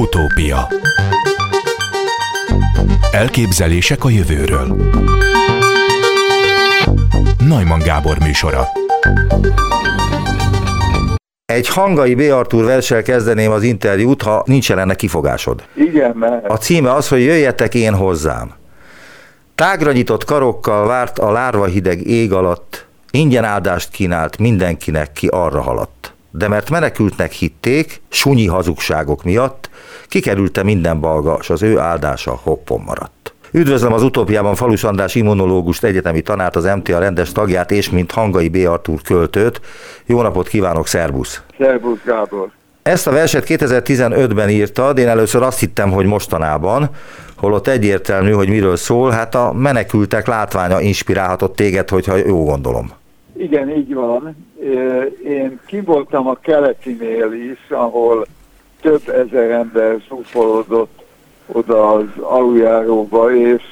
Utópia Elképzelések a jövőről Najman Gábor műsora Egy hangai B. Artur versel kezdeném az interjút, ha nincs ellene kifogásod. Igen, mert A címe az, hogy jöjjetek én hozzám. Tágra nyitott karokkal várt a lárva hideg ég alatt, ingyen áldást kínált mindenkinek, ki arra haladt. De mert menekültnek hitték, sunyi hazugságok miatt, kikerülte minden balga, s az ő áldása hoppon maradt. Üdvözlöm az utópiában Falus András immunológust, egyetemi tanárt, az MTA rendes tagját, és mint Hangai B. Artúr költőt. Jó napot kívánok, szervusz! Szervusz Gábor. Ezt a verset 2015-ben írtad, én először azt hittem, hogy mostanában, holott egyértelmű, hogy miről szól, hát a menekültek látványa inspirálhatott téged, hogyha jó gondolom. Igen, így van. Én kivoltam a keletinél is, ahol több ezer ember zsúfolódott oda az aluljáróba, és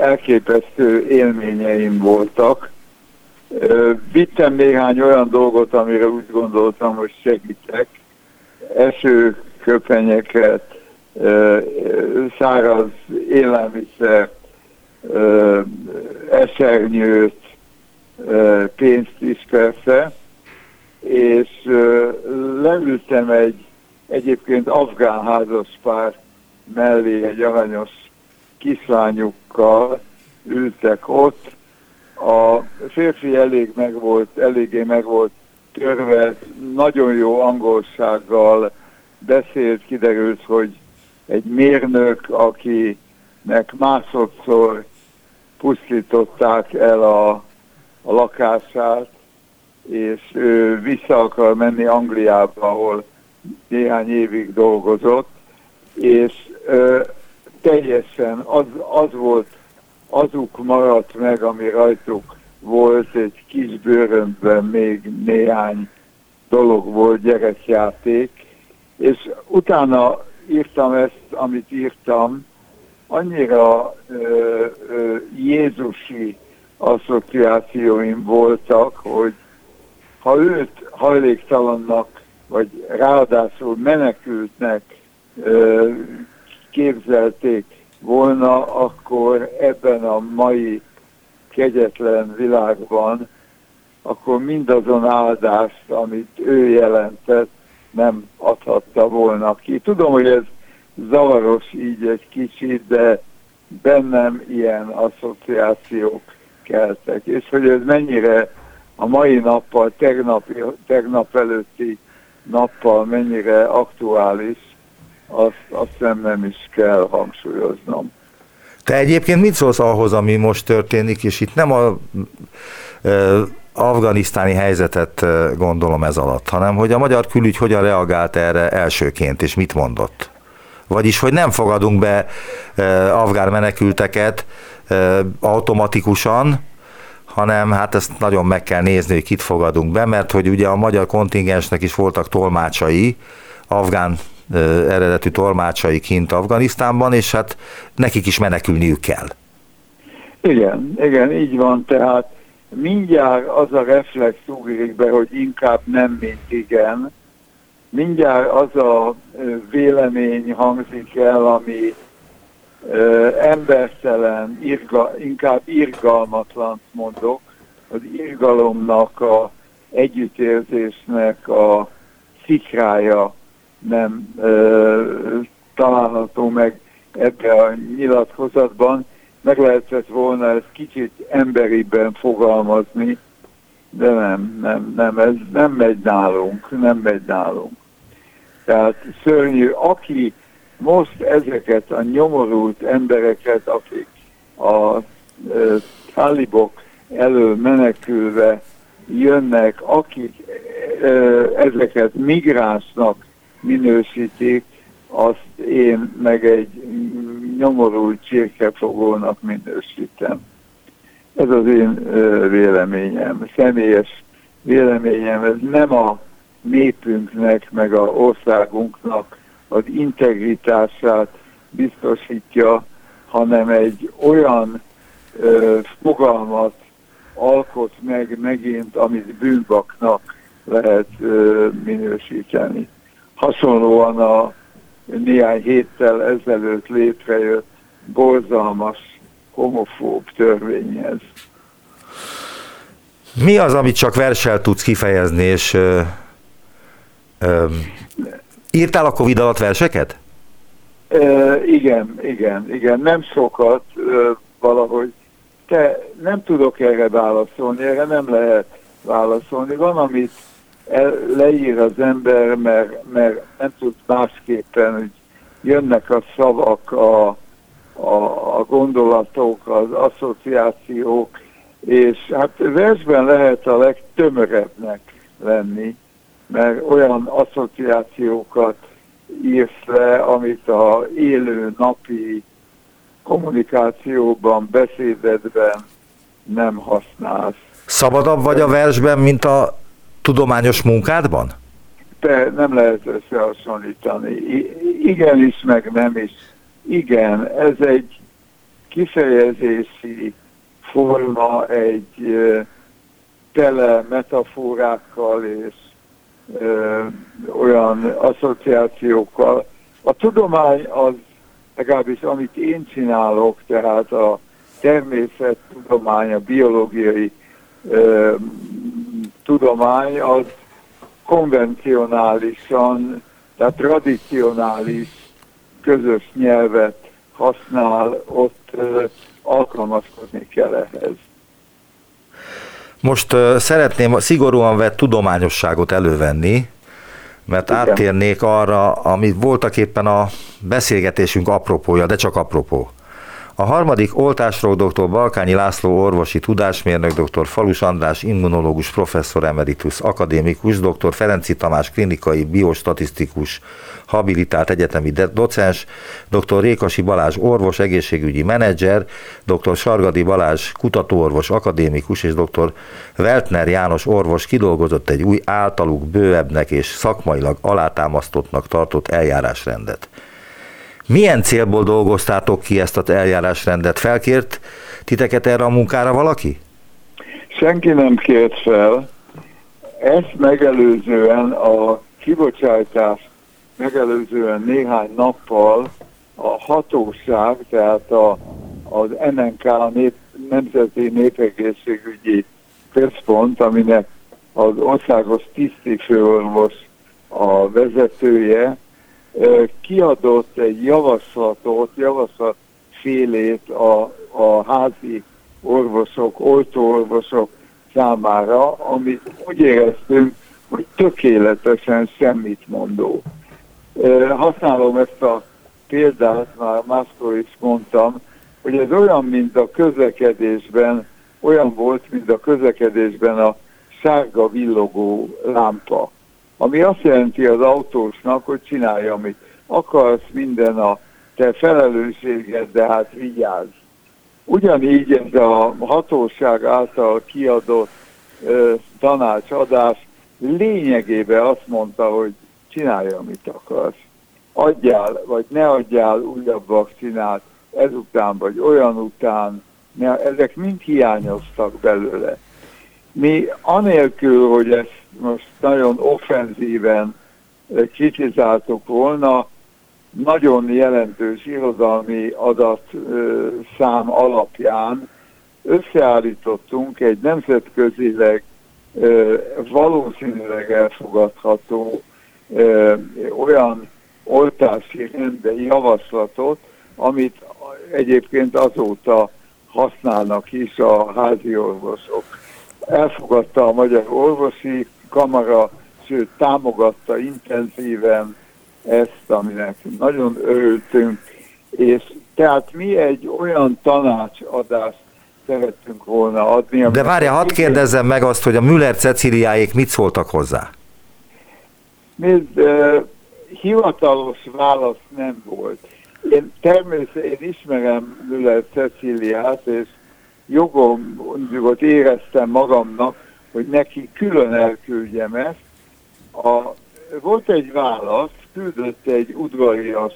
elképesztő élményeim voltak. Vittem néhány olyan dolgot, amire úgy gondoltam, hogy segítek. Esőköpenyeket, ö, ö, száraz élelmiszer, ö, esernyőt, pénzt is persze, és leültem egy egyébként afgán házaspár mellé egy aranyos kislányukkal, ültek ott, a férfi elég meg volt, eléggé meg volt törve, nagyon jó angolsággal beszélt, kiderült, hogy egy mérnök, akinek másodszor pusztították el a, a lakását, és ő vissza akar menni Angliába, ahol néhány évig dolgozott, és ö, teljesen az, az volt, azuk maradt meg, ami rajtuk volt, egy kis bőrömben még néhány dolog volt, gyerekjáték, és utána írtam ezt, amit írtam, annyira ö, ö, Jézusi asszociációim voltak, hogy ha őt hajléktalannak, vagy ráadásul menekültnek ö, képzelték volna, akkor ebben a mai kegyetlen világban, akkor mindazon áldást, amit ő jelentett, nem adhatta volna ki. Tudom, hogy ez zavaros így egy kicsit, de bennem ilyen asszociációk keltek. És hogy ez mennyire a mai nappal, tegnapi, tegnap előtti nappal mennyire aktuális, azt, azt hiszem nem is kell hangsúlyoznom. Te egyébként mit szólsz ahhoz, ami most történik, és itt nem a ö, afganisztáni helyzetet gondolom ez alatt, hanem hogy a magyar külügy hogyan reagált erre elsőként, és mit mondott? Vagyis, hogy nem fogadunk be afgán menekülteket automatikusan, hanem hát ezt nagyon meg kell nézni, hogy kit fogadunk be, mert hogy ugye a magyar kontingensnek is voltak tolmácsai, afgán eredetű tolmácsai kint Afganisztánban, és hát nekik is menekülniük kell. Igen, igen, így van, tehát mindjárt az a reflex ugrik be, hogy inkább nem, mint igen. Mindjárt az a vélemény hangzik el, ami ö, irga, inkább irgalmatlan mondok, az irgalomnak, a együttérzésnek a szikrája nem ö, található meg ebbe a nyilatkozatban. Meg lehetett volna ezt kicsit emberiben fogalmazni, de nem, nem, nem, ez nem megy nálunk, nem megy nálunk. Tehát szörnyű, aki most ezeket a nyomorult embereket, akik a ö, talibok elől menekülve jönnek, akik ö, ezeket migránsnak minősítik, azt én meg egy nyomorult csirkefogónak minősítem. Ez az én véleményem, személyes véleményem, ez nem a népünknek, meg a országunknak az integritását biztosítja, hanem egy olyan ö, fogalmat alkot meg megint, amit bűnbaknak lehet ö, minősíteni. Hasonlóan a néhány héttel ezelőtt létrejött borzalmas homofób törvényhez. Mi az, amit csak versel tudsz kifejezni, és ö, ö, írtál a Covid alatt verseket? E, igen, igen, igen, nem sokat e, valahogy. Te nem tudok erre válaszolni, erre nem lehet válaszolni. Van, amit el, leír az ember, mert, mert nem tud másképpen, hogy jönnek a szavak, a, a, a gondolatok, az asszociációk, és hát versben lehet a legtömörebbnek lenni, mert olyan asszociációkat írsz le, amit a élő napi kommunikációban, beszédedben nem használsz. Szabadabb vagy a versben, mint a tudományos munkádban? De nem lehet összehasonlítani. I- igenis, meg nem is. Igen, ez egy kifejezési forma, egy tele metaforákkal és ö, olyan asszociációkkal. A tudomány az, legalábbis amit én csinálok, tehát a természettudomány, a biológiai ö, tudomány, az konvencionálisan, tehát tradicionális közös nyelvet használ, ott alkalmazkodni kell ehhez. Most szeretném szigorúan vett tudományosságot elővenni, mert Igen. áttérnék arra, ami voltak éppen a beszélgetésünk apropója, de csak apropó. A harmadik oltásról dr. Balkányi László orvosi tudásmérnök, dr. Falus András immunológus professzor emeritus akadémikus, dr. Ferenci Tamás klinikai biostatisztikus habilitált egyetemi docens, dr. Rékasi Balázs orvos egészségügyi menedzser, dr. Sargadi Balázs kutatóorvos akadémikus és dr. Weltner János orvos kidolgozott egy új általuk bővebbnek és szakmailag alátámasztottnak tartott eljárásrendet. Milyen célból dolgoztátok ki ezt az eljárásrendet? Felkért titeket erre a munkára valaki? Senki nem kért fel. Ezt megelőzően a kibocsátás megelőzően néhány nappal a hatóság, tehát a, az NNK nép, Nemzeti Népegészségügyi Központ, aminek az országos tisztifőorvos a vezetője, kiadott egy javaslatot, javaslat félét a, a házi orvosok, oltóorvosok számára, amit úgy éreztünk, hogy tökéletesen semmit mondó. Használom ezt a példát, már máskor is mondtam, hogy ez olyan, mint a közlekedésben, olyan volt, mint a közlekedésben a sárga villogó lámpa, ami azt jelenti az autósnak, hogy csinálja, amit akarsz, minden a te felelősséged, de hát vigyázz. Ugyanígy ez a hatóság által kiadott ö, tanácsadás lényegében azt mondta, hogy csinálj, amit akarsz. Adjál, vagy ne adjál újabb vakcinát ezután, vagy olyan után. Ne, ezek mind hiányoztak belőle. Mi anélkül, hogy ezt most nagyon offenzíven eh, kritizáltuk volna, nagyon jelentős irodalmi adat ö, szám alapján összeállítottunk egy nemzetközileg ö, valószínűleg elfogadható olyan oltási rendbe javaslatot, amit egyébként azóta használnak is a házi orvosok. Elfogadta a Magyar Orvosi Kamara, sőt támogatta intenzíven ezt, aminek nagyon örültünk, és tehát mi egy olyan tanácsadást szerettünk volna adni. De várja, hadd kérdezzem meg azt, hogy a Müller Ceciliáék mit szóltak hozzá? Nézd, eh, hivatalos válasz nem volt. Én természetesen én ismerem Müller Ceciliát, és jogomat éreztem magamnak, hogy neki külön elküldjem ezt. A, volt egy válasz, küldött egy udvarias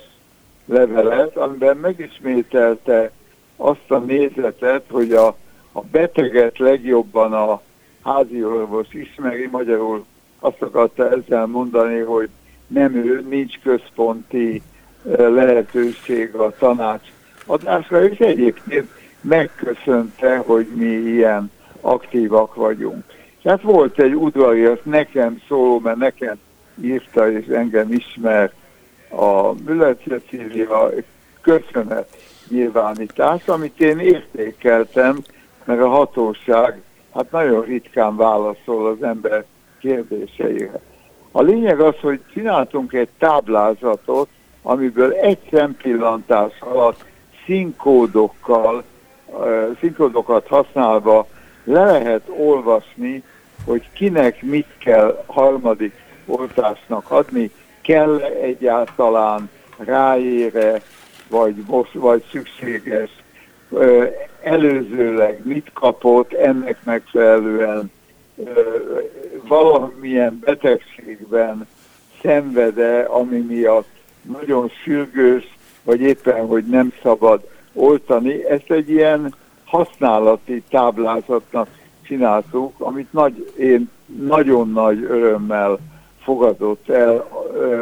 levelet, amiben megismételte azt a nézetet, hogy a, a beteget legjobban a házi orvos ismeri, magyarul azt akarta ezzel mondani, hogy nem ő, nincs központi lehetőség a tanács adásra, és egyébként megköszönte, hogy mi ilyen aktívak vagyunk. Tehát volt egy udvarias nekem szóló, mert nekem írta és engem ismer a Müller Cecília köszönet nyilvánítás, amit én értékeltem, mert a hatóság hát nagyon ritkán válaszol az ember kérdéseire. A lényeg az, hogy csináltunk egy táblázatot, amiből egy szempillantás alatt színkódokkal, színkódokat használva le lehet olvasni, hogy kinek mit kell harmadik oltásnak adni, kell egyáltalán ráére, vagy, most, vagy szükséges, előzőleg mit kapott, ennek megfelelően valamilyen betegségben szenvede, ami miatt nagyon sürgős, vagy éppen, hogy nem szabad oltani. Ezt egy ilyen használati táblázatnak csináltuk, amit nagy, én nagyon nagy örömmel fogadott el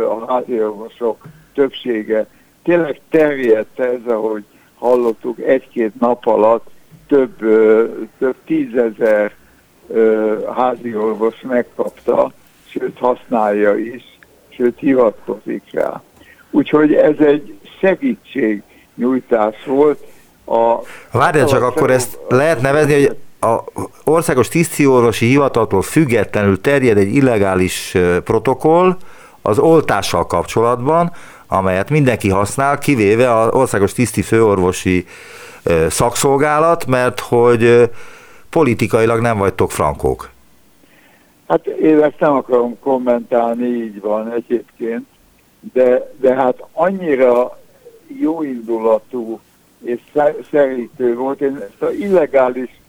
a háziorvosok többsége. Tényleg terjedt ez, ahogy hallottuk, egy-két nap alatt több, több tízezer házi orvos megkapta, sőt használja is, sőt hivatkozik rá. Úgyhogy ez egy segítségnyújtás volt. A Várjál csak, akkor ezt lehet nevezni, hogy a országos tisztiorvosi hivataltól függetlenül terjed egy illegális protokoll az oltással kapcsolatban, amelyet mindenki használ, kivéve az országos tiszti főorvosi szakszolgálat, mert hogy politikailag nem vagytok frankók. Hát én ezt nem akarom kommentálni, így van egyébként, de, de hát annyira jóindulatú és szerítő volt, én ezt a illegális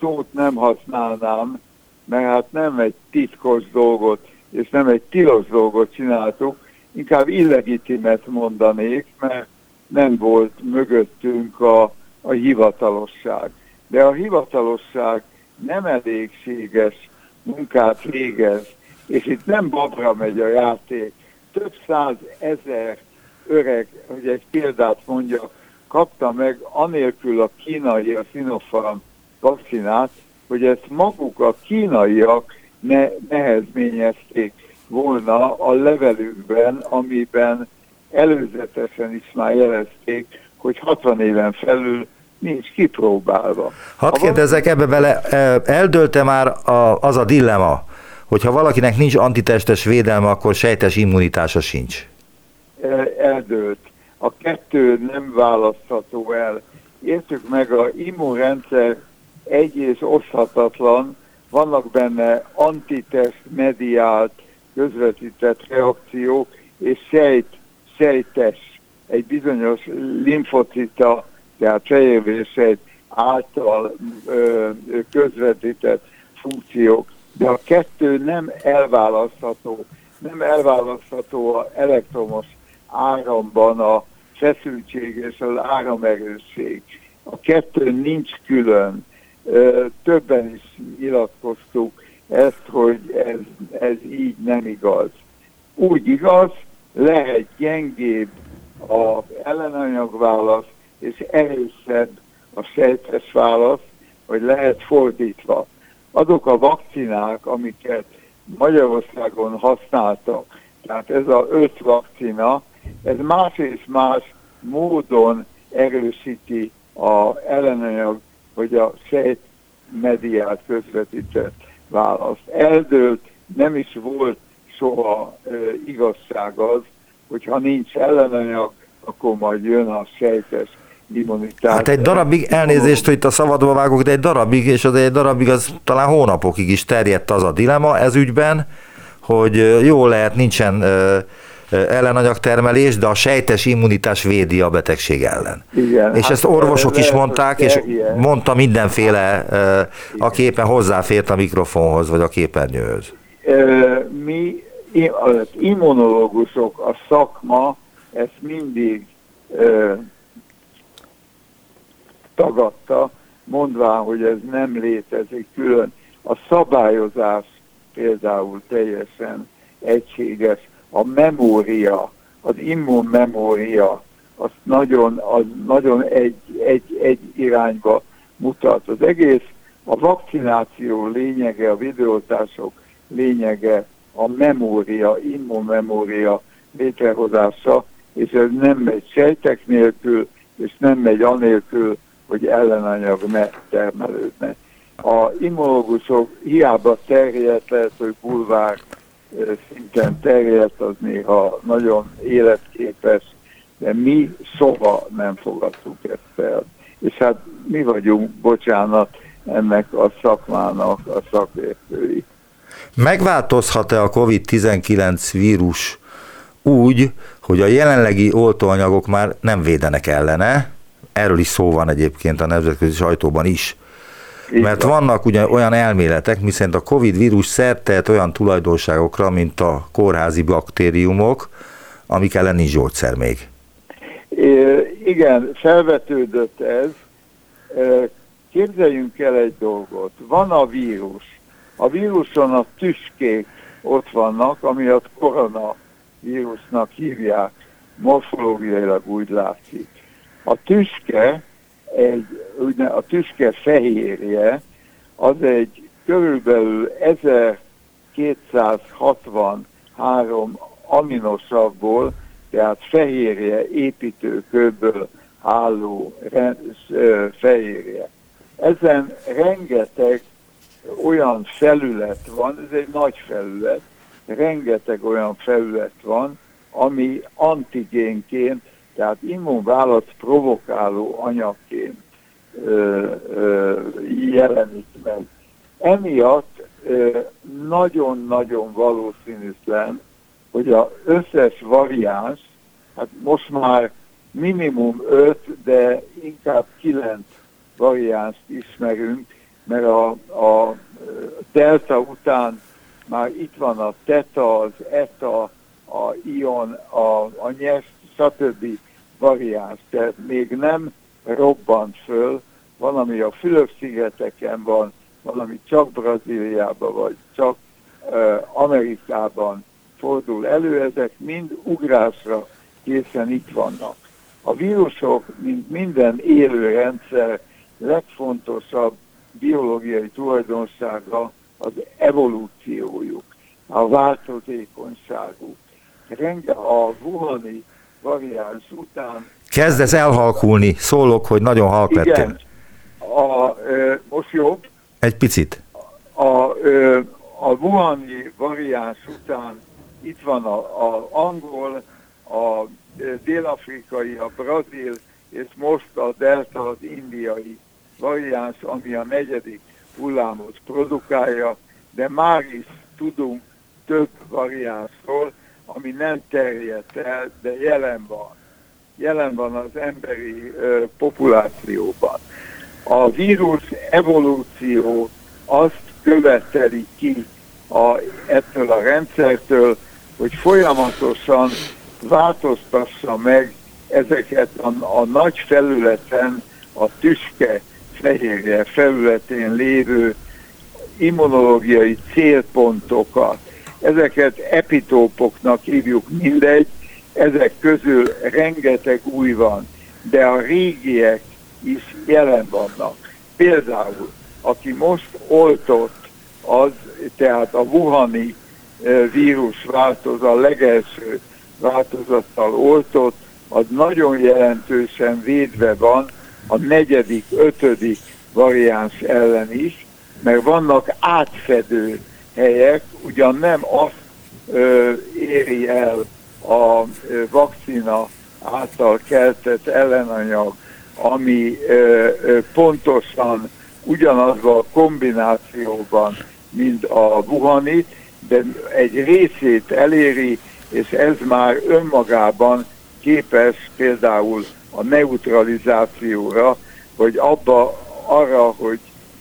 szót nem használnám, mert hát nem egy titkos dolgot, és nem egy tilos dolgot csináltuk, inkább illegitimet mondanék, mert nem volt mögöttünk a, a hivatalosság. De a hivatalosság nem elégséges munkát végez, és itt nem babra megy a játék. Több száz ezer öreg, hogy egy példát mondja, kapta meg anélkül a kínai, a Sinopharm vakcinát, hogy ezt maguk a kínaiak ne, nehezményezték volna a levelükben, amiben előzetesen is már jelezték, hogy 60 éven felül nincs kipróbálva. Hadd kérdezzek ebbe bele, e, eldőlte már az a dilemma, hogyha valakinek nincs antitestes védelme, akkor sejtes immunitása sincs? Eldőlt. A kettő nem választható el. Értük meg, a immunrendszer egy és oszhatatlan, vannak benne antitest mediált, közvetített reakciók, és sejt, sejtes, egy bizonyos limfocita, tehát fejérvérsejt által ö, közvetített funkciók, de a kettő nem elválasztható, nem elválasztható a elektromos áramban a feszültség és az áramerősség. A kettő nincs külön többen is nyilatkoztuk ezt, hogy ez, ez így nem igaz. Úgy igaz, lehet gyengébb az ellenanyagválasz, és erősebb a sejtes válasz, hogy lehet fordítva. Azok a vakcinák, amiket Magyarországon használtak, tehát ez a öt vakcina, ez más és más módon erősíti az ellenanyag hogy a sejt mediát közvetített választ. Eldőlt, nem is volt soha e, igazság az, hogyha nincs ellenanyag, akkor majd jön a sejtes immunitás. Hát egy darabig, elnézést, hogy itt a szabadba vágok, de egy darabig, és az egy darabig az talán hónapokig is terjedt az a dilema ez ügyben, hogy jó lehet, nincsen ellenanyagtermelés, de a sejtes immunitás védi a betegség ellen. Igen, és hát ezt orvosok is mondták, és mondta mindenféle, aki éppen hozzáfért a mikrofonhoz, vagy a képernyőhöz. Mi, az immunológusok, a szakma ezt mindig tagadta, mondván, hogy ez nem létezik külön. A szabályozás például teljesen egységes a memória, az immunmemória, az nagyon, az nagyon egy, egy, egy irányba mutat. Az egész a vakcináció lényege, a videótások lényege a memória, immunmemória létrehozása, és ez nem megy sejtek nélkül, és nem megy anélkül, hogy ellenanyag ne termelődne. A immunológusok hiába terjedt, lehet, hogy bulvár szinten terjedt, az néha nagyon életképes, de mi soha nem fogadtuk ezt fel. És hát mi vagyunk, bocsánat, ennek a szakmának a szakértői. Megváltozhat-e a COVID-19 vírus úgy, hogy a jelenlegi oltóanyagok már nem védenek ellene, erről is szó van egyébként a nemzetközi sajtóban is, mert vannak ugye olyan elméletek, miszerint a Covid vírus szert olyan tulajdonságokra, mint a kórházi baktériumok, amik ellen nincs gyógyszer még. É, igen, felvetődött ez. Képzeljünk el egy dolgot. Van a vírus. A víruson a tüskék ott vannak, ami a koronavírusnak hívják. Morfológiailag úgy látszik. A tüske egy, ugye a tüske fehérje, az egy körülbelül 1263 aminosavból, tehát fehérje építőkőből álló fehérje. Ezen rengeteg olyan felület van, ez egy nagy felület, rengeteg olyan felület van, ami antigénként tehát immunválasz provokáló anyagként ö, ö, jelenik meg. Emiatt nagyon-nagyon valószínűtlen, hogy az összes variáns, hát most már minimum 5, de inkább 9 variánst ismerünk, mert a, a delta után már itt van a teta, az eta, a ion, a, a nyers, stb variáns, tehát még nem robbant föl, valami a Fülöp-szigeteken van, valami csak Brazíliában, vagy csak uh, Amerikában fordul elő, ezek mind ugrásra készen itt vannak. A vírusok, mint minden élő rendszer, legfontosabb biológiai tulajdonsága az evolúciójuk, a változékonyságuk. A Wuhani variáns után... Kezdesz elhalkulni, szólok, hogy nagyon halk Igen, lettél. A, ö, most jobb. Egy picit. A, ö, a Wuhani variáns után itt van a, a angol, a dél-afrikai, a brazil, és most a delta az indiai variáns, ami a negyedik hullámot produkálja, de már is tudunk több variánsról, ami nem terjedt el, de jelen van. Jelen van az emberi ö, populációban. A vírus evolúció azt követeli ki a, ettől a rendszertől, hogy folyamatosan változtassa meg ezeket a, a nagy felületen, a tüske fehérje felületén lévő immunológiai célpontokat, Ezeket epitópoknak hívjuk mindegy, ezek közül rengeteg új van, de a régiek is jelen vannak. Például, aki most oltott, az, tehát a Wuhani vírus változat, a legelső változattal oltott, az nagyon jelentősen védve van a negyedik, ötödik variáns ellen is, mert vannak átfedő helyek ugyan nem azt ö, éri el a vakcina által keltett ellenanyag, ami ö, ö, pontosan ugyanazban a kombinációban, mint a buhanit, de egy részét eléri, és ez már önmagában képes például a neutralizációra, vagy abba arra, hogy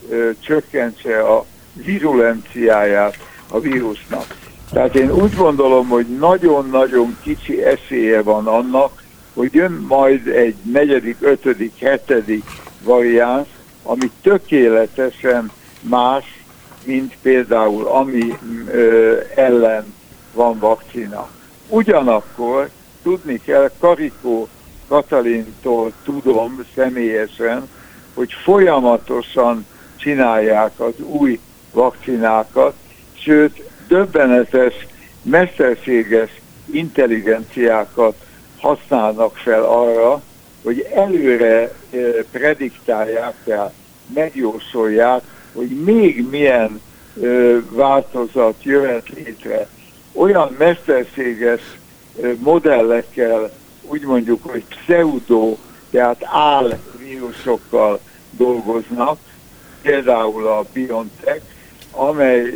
ö, csökkentse a virulenciáját a vírusnak. Tehát én úgy gondolom, hogy nagyon-nagyon kicsi esélye van annak, hogy jön majd egy negyedik, ötödik, hetedik variáns, ami tökéletesen más, mint például ami ö, ellen van vakcina. Ugyanakkor tudni kell, Karikó Katalintól tudom személyesen, hogy folyamatosan csinálják az új vakcinákat, sőt, döbbenetes, mesterséges intelligenciákat használnak fel arra, hogy előre prediktálják, tehát megjósolják, hogy még milyen változat jöhet létre. Olyan mesterséges modellekkel, úgy mondjuk, hogy pseudo, tehát áll vírusokkal dolgoznak, például a BioNTech, amely,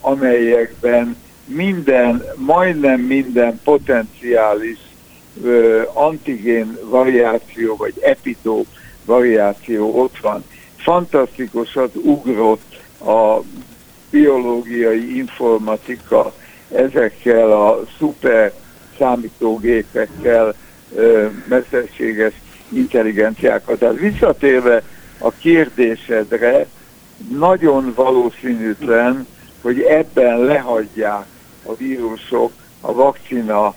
amelyekben minden, majdnem minden potenciális antigén variáció, vagy epitop variáció ott van. Fantasztikusat ugrott a biológiai informatika ezekkel a szuper számítógépekkel, mesterséges intelligenciákat. Tehát visszatérve a kérdésedre, nagyon valószínűtlen, hogy ebben lehagyják a vírusok a vakcina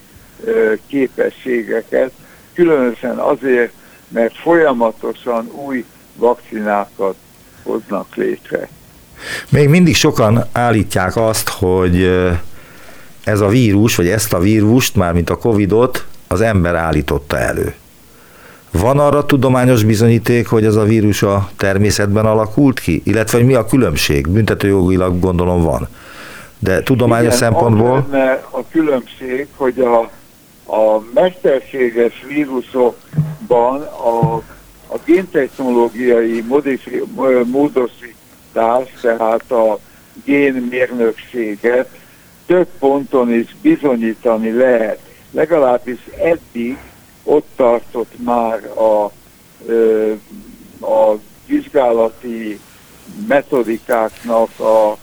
képességeket, különösen azért, mert folyamatosan új vakcinákat hoznak létre. Még mindig sokan állítják azt, hogy ez a vírus, vagy ezt a vírust, mármint a Covidot, az ember állította elő. Van arra tudományos bizonyíték, hogy ez a vírus a természetben alakult ki? Illetve, hogy mi a különbség? Büntetőjogilag gondolom van. De tudományos Igen, szempontból... a különbség, hogy a, a mesterséges vírusokban a, a géntechnológiai módosítás, tehát a génmérnökséget több ponton is bizonyítani lehet. Legalábbis eddig ott tartott már a, a vizsgálati metodikáknak a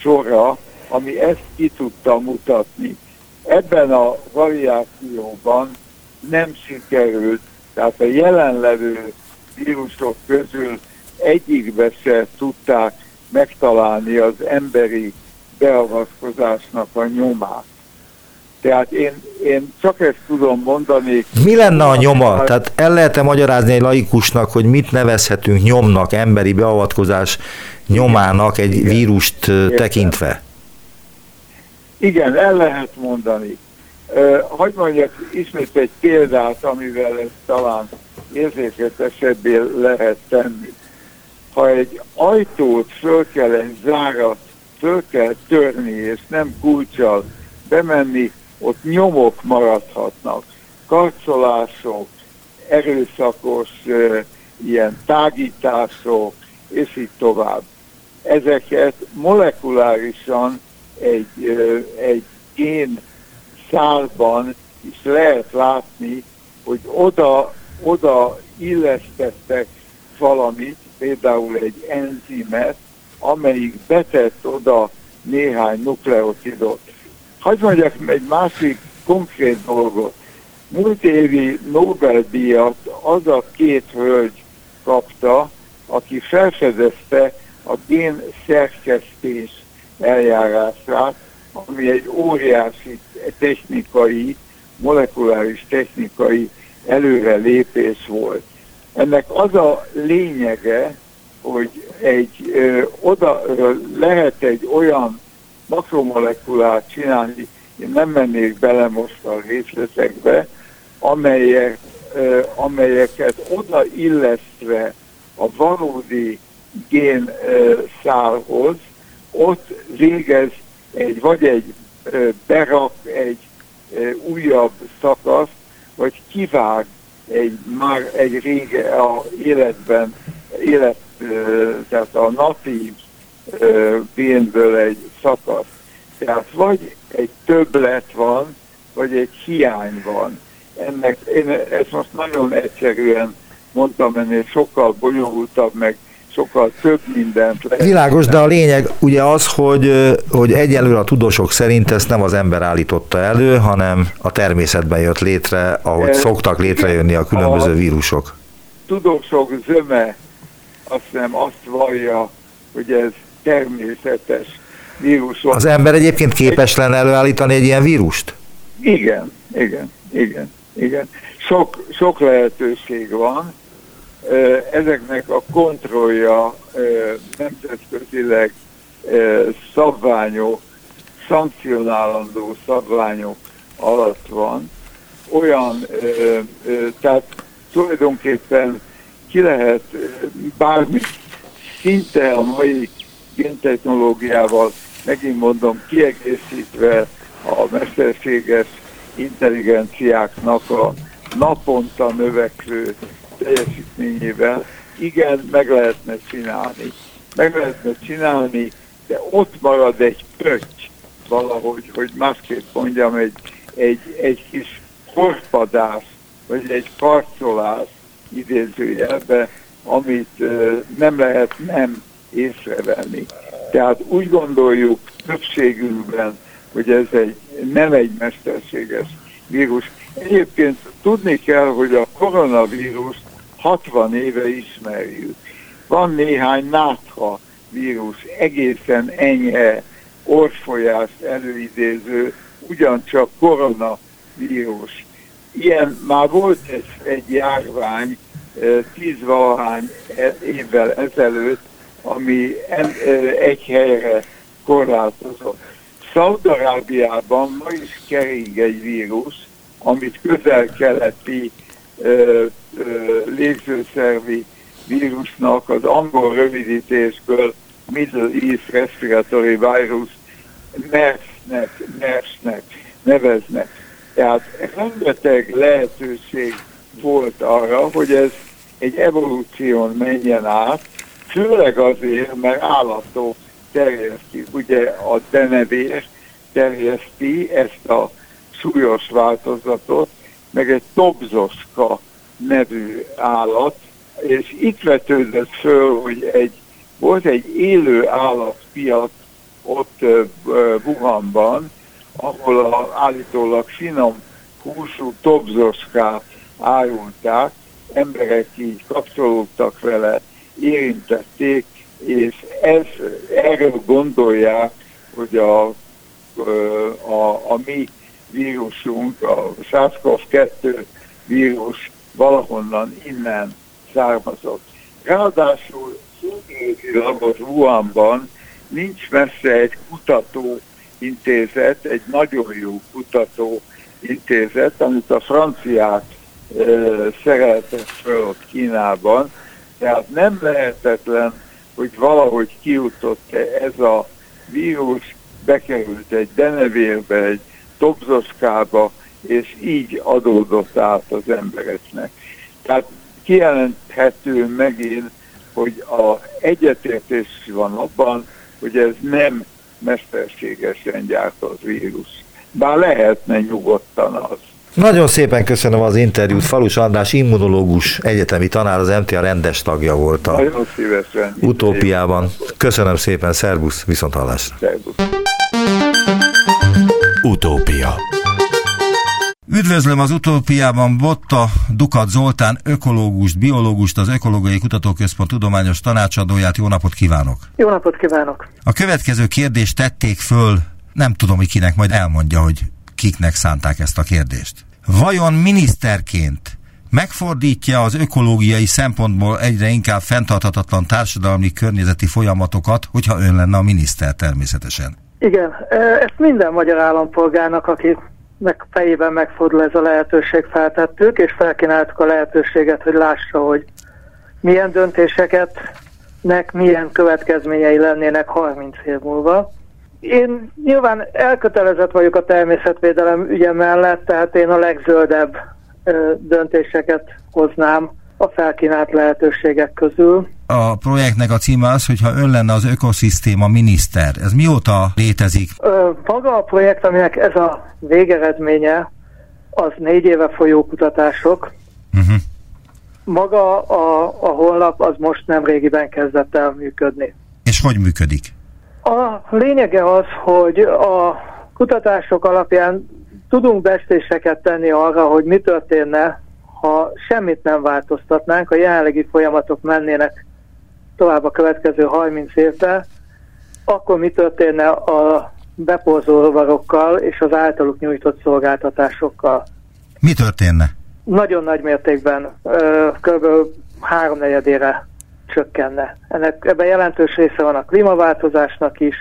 sora, ami ezt ki tudta mutatni. Ebben a variációban nem sikerült, tehát a jelenlevő vírusok közül egyikbe se tudták megtalálni az emberi beavatkozásnak a nyomát. Tehát én, én csak ezt tudom mondani. Mi lenne a nyoma? Tehát el lehet-e magyarázni egy laikusnak, hogy mit nevezhetünk nyomnak, emberi beavatkozás nyomának egy Igen. vírust Értem. tekintve? Igen, el lehet mondani. Hogy mondjak ismét egy példát, amivel ezt talán érzéketesebbé lehet tenni. Ha egy ajtót föl kell egy zárat, föl kell törni, és nem kulcsal bemenni, ott nyomok maradhatnak, karcolások, erőszakos ilyen tágítások, és így tovább. Ezeket molekulárisan egy, egy gén szálban is lehet látni, hogy oda, oda illesztettek valamit, például egy enzimet, amelyik betett oda néhány nukleotidot. Hogy mondjak egy másik konkrét dolgot. Múlt évi Nobel-díjat az a két hölgy kapta, aki felfedezte a gén szerkesztés eljárását, ami egy óriási technikai, molekuláris technikai előrelépés volt. Ennek az a lényege, hogy egy ö, oda ö, lehet egy olyan makromolekulát csinálni, én nem mennék bele most a részletekbe, amelyek, amelyeket odaillesztve a valódi gén szálhoz, ott végez egy, vagy egy berak egy újabb szakaszt, vagy kivág egy már egy rége a életben, élet, tehát a natív pénzből egy szakasz. Tehát vagy egy többlet van, vagy egy hiány van. Ennek, én ezt most nagyon egyszerűen mondtam, ennél sokkal bonyolultabb, meg sokkal több mindent lehet. Világos, de a lényeg ugye az, hogy, hogy egyelőre a tudósok szerint ezt nem az ember állította elő, hanem a természetben jött létre, ahogy Ez, szoktak létrejönni a különböző a vírusok. Tudósok zöme azt nem azt vallja, hogy ez természetes vírus. Az ember egyébként képes lenne előállítani egy ilyen vírust? Igen, igen, igen, igen. Sok, sok lehetőség van. Ezeknek a kontrollja nemzetközileg szabványok, szankcionálandó szabványok alatt van. Olyan, tehát tulajdonképpen ki lehet bármi szinte a mai géntechnológiával, megint mondom, kiegészítve a mesterséges intelligenciáknak a naponta növekvő teljesítményével, igen, meg lehetne csinálni. Meg lehetne csinálni, de ott marad egy pötty valahogy, hogy másképp mondjam, egy, egy, egy kis korpadás, vagy egy karcolás idézőjelbe, amit nem lehet nem észrevenni. Tehát úgy gondoljuk többségünkben, hogy ez egy, nem egy mesterséges vírus. Egyébként tudni kell, hogy a koronavírus 60 éve ismerjük. Van néhány nátha vírus, egészen enyhe orfolyást előidéző, ugyancsak koronavírus. Ilyen már volt egy, egy járvány tíz-valahány e, évvel ezelőtt, ami egy helyre korlátozott. Szaudarábiában ma is kering egy vírus, amit közel-keleti légzőszervi vírusnak az angol rövidítésből Middle East Respiratory Virus MERS-nek, MERS-nek neveznek. Tehát rengeteg lehetőség volt arra, hogy ez egy evolúción menjen át, főleg azért, mert állatok terjeszti, ugye a denevér terjeszti ezt a súlyos változatot, meg egy tobzoska nevű állat, és itt vetődött föl, hogy egy, volt egy élő állatpiac ott Wuhanban, ahol a, állítólag finom húsú tobzoskát árulták, emberek így kapcsolódtak vele, érintették, és ez, erről gondolják, hogy a, a, a mi vírusunk, a SARS-CoV-2 vírus valahonnan innen származott. Ráadásul szociológilag az Wuhanban nincs messze egy kutatóintézet, egy nagyon jó kutatóintézet, amit a franciák e, szereltek föl ott Kínában, tehát nem lehetetlen, hogy valahogy kijutott ez a vírus, bekerült egy denevérbe, egy tobzoskába, és így adódott át az embereknek. Tehát kijelenthető megint, hogy a egyetértés van abban, hogy ez nem mesterségesen gyártott vírus. Bár lehetne nyugodtan az. Nagyon szépen köszönöm az interjút. Falus András immunológus egyetemi tanár, az MTA rendes tagja volt a Nagyon szívesen. utópiában. Köszönöm szépen, szervusz, viszont hallásra. Szervusz. Utópia Üdvözlöm az utópiában Botta Dukat Zoltán, ökológust, biológust, az Ökológiai Kutatóközpont tudományos tanácsadóját. Jó napot kívánok! Jó napot kívánok! A következő kérdést tették föl, nem tudom, hogy kinek, majd elmondja, hogy kiknek szánták ezt a kérdést. Vajon miniszterként megfordítja az ökológiai szempontból egyre inkább fenntarthatatlan társadalmi környezeti folyamatokat, hogyha ön lenne a miniszter természetesen? Igen, ezt minden magyar állampolgárnak, aki meg fejében megfordul ez a lehetőség feltettük, és felkínáltuk a lehetőséget, hogy lássa, hogy milyen döntéseket nek milyen következményei lennének 30 év múlva. Én nyilván elkötelezett vagyok a természetvédelem ügye mellett, tehát én a legzöldebb döntéseket hoznám a felkínált lehetőségek közül. A projektnek a címe az, hogyha ön lenne az ökoszisztéma miniszter. Ez mióta létezik? Ö, maga a projekt, aminek ez a végeredménye, az négy éve folyó kutatások. Uh-huh. Maga a, a honlap az most nem régiben kezdett el működni. És hogy működik? A lényege az, hogy a kutatások alapján tudunk bestéseket tenni arra, hogy mi történne, ha semmit nem változtatnánk, a jelenlegi folyamatok mennének tovább a következő 30 évben, akkor mi történne a beporzó rovarokkal és az általuk nyújtott szolgáltatásokkal. Mi történne? Nagyon nagy mértékben, kb. háromnegyedére csökkenne. Ennek, ebben jelentős része van a klímaváltozásnak is,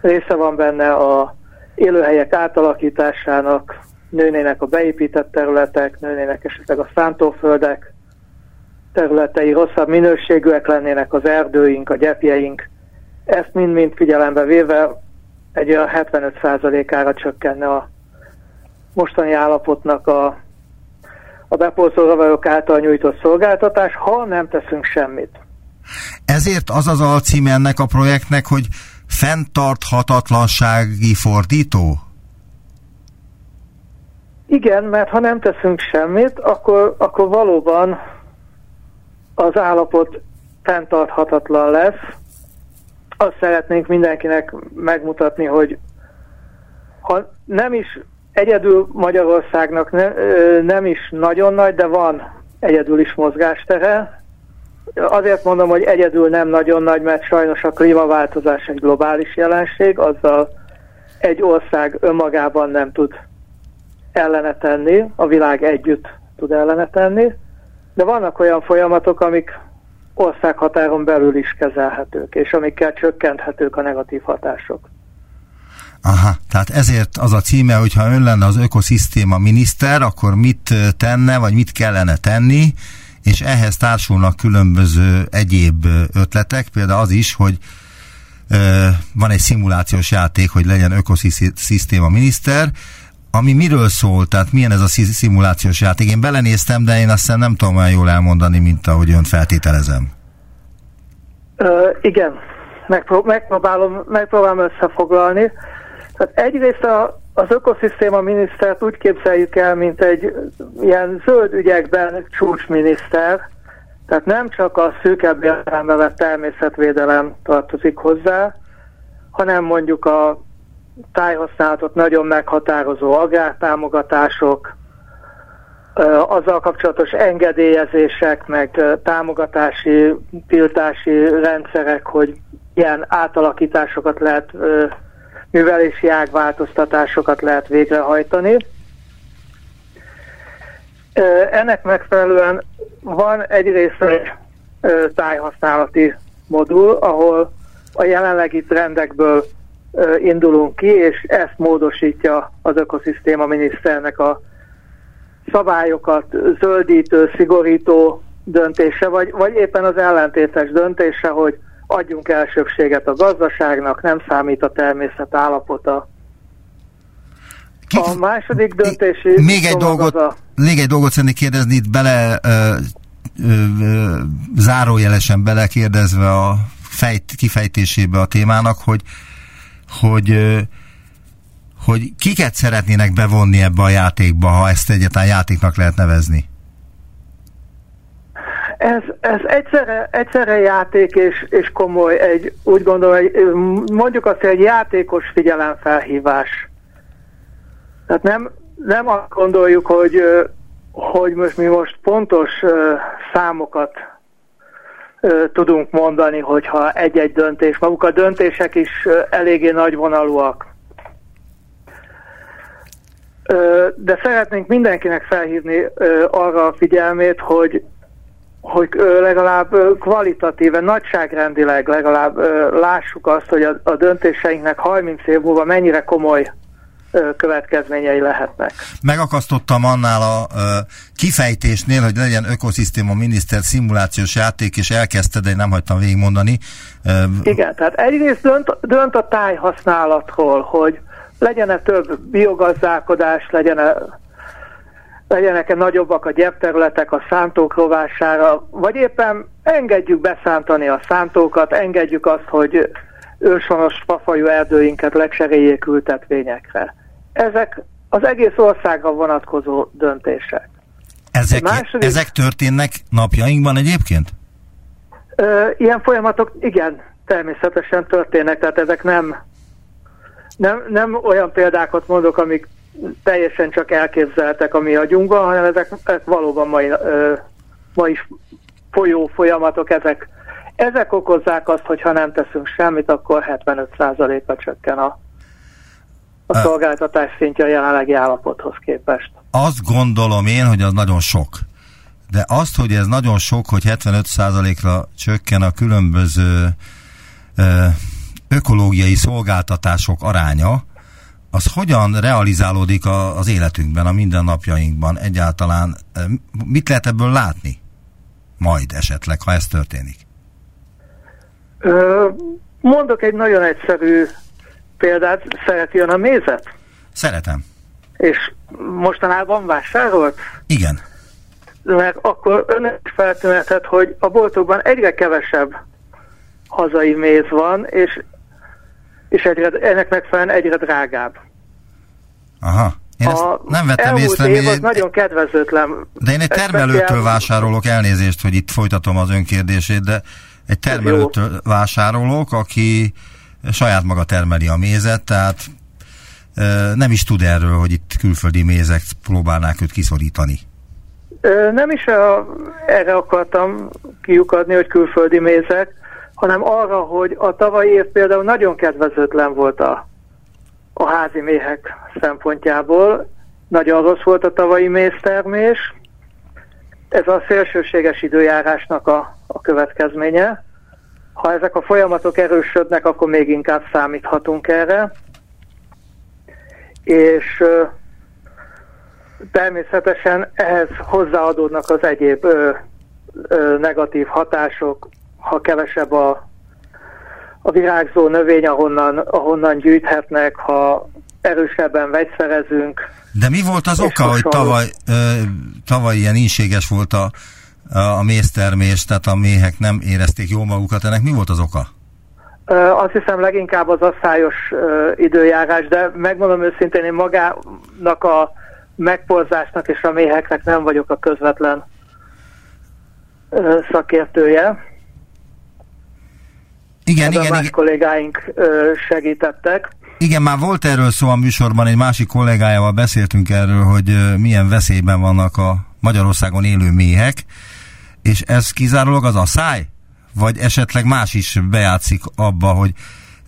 része van benne a élőhelyek átalakításának, nőnének a beépített területek, nőnének esetleg a szántóföldek területei, rosszabb minőségűek lennének az erdőink, a gyepjeink. Ezt mind-mind figyelembe véve egy olyan 75%-ára csökkenne a mostani állapotnak a, a bepolszó által nyújtott szolgáltatás, ha nem teszünk semmit. Ezért az az alcím ennek a projektnek, hogy fenntarthatatlansági fordító? Igen, mert ha nem teszünk semmit, akkor, akkor valóban az állapot fenntarthatatlan lesz. Azt szeretnénk mindenkinek megmutatni, hogy ha nem is egyedül Magyarországnak ne, nem is nagyon nagy, de van egyedül is mozgástere, Azért mondom, hogy egyedül nem nagyon nagy, mert sajnos a klímaváltozás egy globális jelenség, azzal egy ország önmagában nem tud ellene tenni, a világ együtt tud ellene tenni, de vannak olyan folyamatok, amik országhatáron belül is kezelhetők, és amikkel csökkenthetők a negatív hatások. Aha, tehát ezért az a címe, hogyha ön lenne az ökoszisztéma miniszter, akkor mit tenne, vagy mit kellene tenni, és ehhez társulnak különböző egyéb ötletek, például az is, hogy van egy szimulációs játék, hogy legyen ökoszisztéma miniszter, ami miről szól, tehát milyen ez a szimulációs játék? Én belenéztem, de én azt nem tudom olyan jól elmondani, mint ahogy ön feltételezem. Ö, igen, Megpró- megpróbálom, megpróbálom összefoglalni. Tehát egyrészt a, az ökoszisztéma minisztert úgy képzeljük el, mint egy ilyen zöld ügyekben csúcsminiszter, tehát nem csak a szűkebb értelembe vett természetvédelem tartozik hozzá, hanem mondjuk a tájhasználatot nagyon meghatározó agrártámogatások, azzal kapcsolatos engedélyezések, meg támogatási, tiltási rendszerek, hogy ilyen átalakításokat lehet művelési ágváltoztatásokat lehet végrehajtani. Ennek megfelelően van egyrészt egy tájhasználati modul, ahol a jelenlegi trendekből indulunk ki, és ezt módosítja az ökoszisztéma miniszternek a szabályokat zöldítő, szigorító döntése, vagy, vagy éppen az ellentétes döntése, hogy adjunk elsőbséget a gazdaságnak, nem számít a természet állapota. A második döntési... Még egy, dolgot, a... még egy dolgot szeretnék kérdezni, itt bele ö, ö, ö, zárójelesen belekérdezve a fejt, kifejtésébe a témának, hogy, hogy ö, hogy kiket szeretnének bevonni ebbe a játékba, ha ezt egyáltalán játéknak lehet nevezni? Ez, ez egyszerre, egyszerre játék és, és komoly, egy, úgy gondolom, egy, mondjuk azt, egy játékos figyelemfelhívás. Tehát nem, nem azt gondoljuk, hogy, hogy most mi most pontos számokat tudunk mondani, hogyha egy-egy döntés, maguk a döntések is eléggé nagyvonalúak. De szeretnénk mindenkinek felhívni arra a figyelmét, hogy hogy legalább kvalitatíve, nagyságrendileg legalább lássuk azt, hogy a, a döntéseinknek 30 év múlva mennyire komoly következményei lehetnek. Megakasztottam annál a kifejtésnél, hogy legyen ökoszisztéma miniszter szimulációs játék, és elkezdte, de én nem hagytam végigmondani. Igen, tehát egyrészt dönt, dönt a tájhasználatról, hogy legyen-e több biogazdálkodás, legyen-e legyenek-e nagyobbak a gyepterületek a szántók rovására, vagy éppen engedjük beszántani a szántókat, engedjük azt, hogy őshonos fafajú erdőinket legseréljék ültetvényekre. Ezek az egész országra vonatkozó döntések. Ezek, második, ezek történnek napjainkban egyébként? Ö, ilyen folyamatok, igen, természetesen történnek, tehát ezek nem, nem, nem olyan példákat mondok, amik teljesen csak elképzeltek a mi agyunkban, hanem ezek, ezek valóban mai, ö, ma is folyó folyamatok, ezek, ezek okozzák azt, hogy ha nem teszünk semmit, akkor 75%-a csökken a a szolgáltatás szintje a jelenlegi állapothoz képest. Azt gondolom én, hogy az nagyon sok. De azt, hogy ez nagyon sok, hogy 75%-ra csökken a különböző ö, ökológiai szolgáltatások aránya, az hogyan realizálódik a, az életünkben, a mindennapjainkban egyáltalán? Mit lehet ebből látni? Majd esetleg, ha ez történik. Mondok egy nagyon egyszerű példát. Szereti ön a mézet? Szeretem. És mostanában vásárolt? Igen. Mert akkor ön is feltűnhetett, hogy a boltokban egyre kevesebb hazai méz van, és, és egyre, ennek megfelelően egyre drágább. Aha. Én ezt a nem vettem észre. év az én- nagyon kedvezőtlen. De én egy termelőtől vásárolok, elnézést, hogy itt folytatom az önkérdését, de egy termelőtől vásárolok, aki saját maga termeli a mézet, tehát nem is tud erről, hogy itt külföldi mézek próbálnák őt kiszorítani. Nem is a, erre akartam kiukadni, hogy külföldi mézek, hanem arra, hogy a tavalyi év például nagyon kedvezőtlen volt a, a házi méhek szempontjából. Nagyon rossz volt a tavalyi méztermés. Ez a szélsőséges időjárásnak a, a következménye. Ha ezek a folyamatok erősödnek, akkor még inkább számíthatunk erre. És Természetesen ehhez hozzáadódnak az egyéb ö, ö, negatív hatások, ha kevesebb a, a virágzó növény, ahonnan, ahonnan gyűjthetnek, ha erősebben vegyszerezünk. De mi volt az oka, hogy tavaly, ö, tavaly ilyen inséges volt a, a, méztermés, tehát a méhek nem érezték jól magukat, ennek mi volt az oka? Ö, Azt hiszem leginkább az asszályos ö, időjárás, de megmondom őszintén, én magának a megporzásnak és a méheknek nem vagyok a közvetlen szakértője. Igen, Ebben igen, más igen. kollégáink segítettek. Igen, már volt erről szó a műsorban, egy másik kollégájával beszéltünk erről, hogy milyen veszélyben vannak a Magyarországon élő méhek, és ez kizárólag az a száj? Vagy esetleg más is bejátszik abba, hogy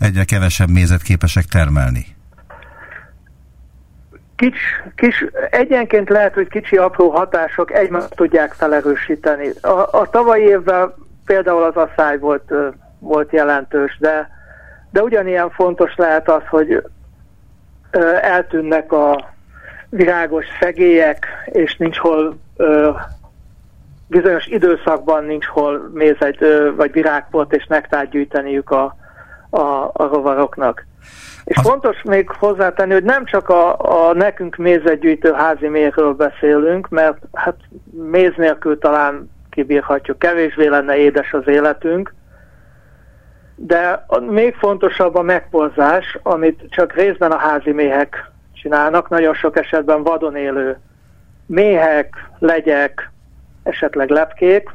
egyre kevesebb mézet képesek termelni? Kics, kis, egyenként lehet, hogy kicsi apró hatások egymást tudják felerősíteni. A, a tavalyi évben például az asszály volt, volt jelentős, de, de ugyanilyen fontos lehet az, hogy eltűnnek a virágos szegélyek, és nincs hol bizonyos időszakban nincs hol mézet vagy virágport és nektát gyűjteniük a, a, a rovaroknak. És Az- fontos még hozzátenni, hogy nem csak a, a nekünk mézetgyűjtő házi méhről beszélünk, mert hát méz nélkül talán kibírhatjuk, kevésbé lenne édes az életünk, de a, még fontosabb a megporzás, amit csak részben a házi méhek csinálnak, nagyon sok esetben vadon élő méhek, legyek, esetleg lepkék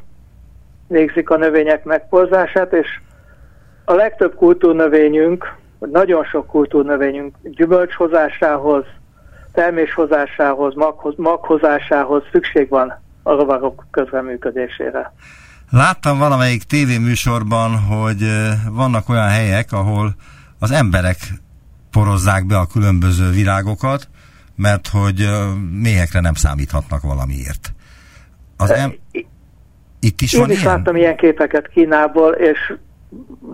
végzik a növények megporzását, és a legtöbb kultúrnövényünk, vagy nagyon sok kultúrnövényünk gyümölcshozásához, terméshozásához, maghoz, maghozásához szükség van a rovarok közreműködésére. Láttam valamelyik tévéműsorban, hogy vannak olyan helyek, ahol az emberek porozzák be a különböző virágokat, mert hogy méhekre nem számíthatnak valamiért. Az em- itt is Én van is ilyen? láttam ilyen képeket Kínából, és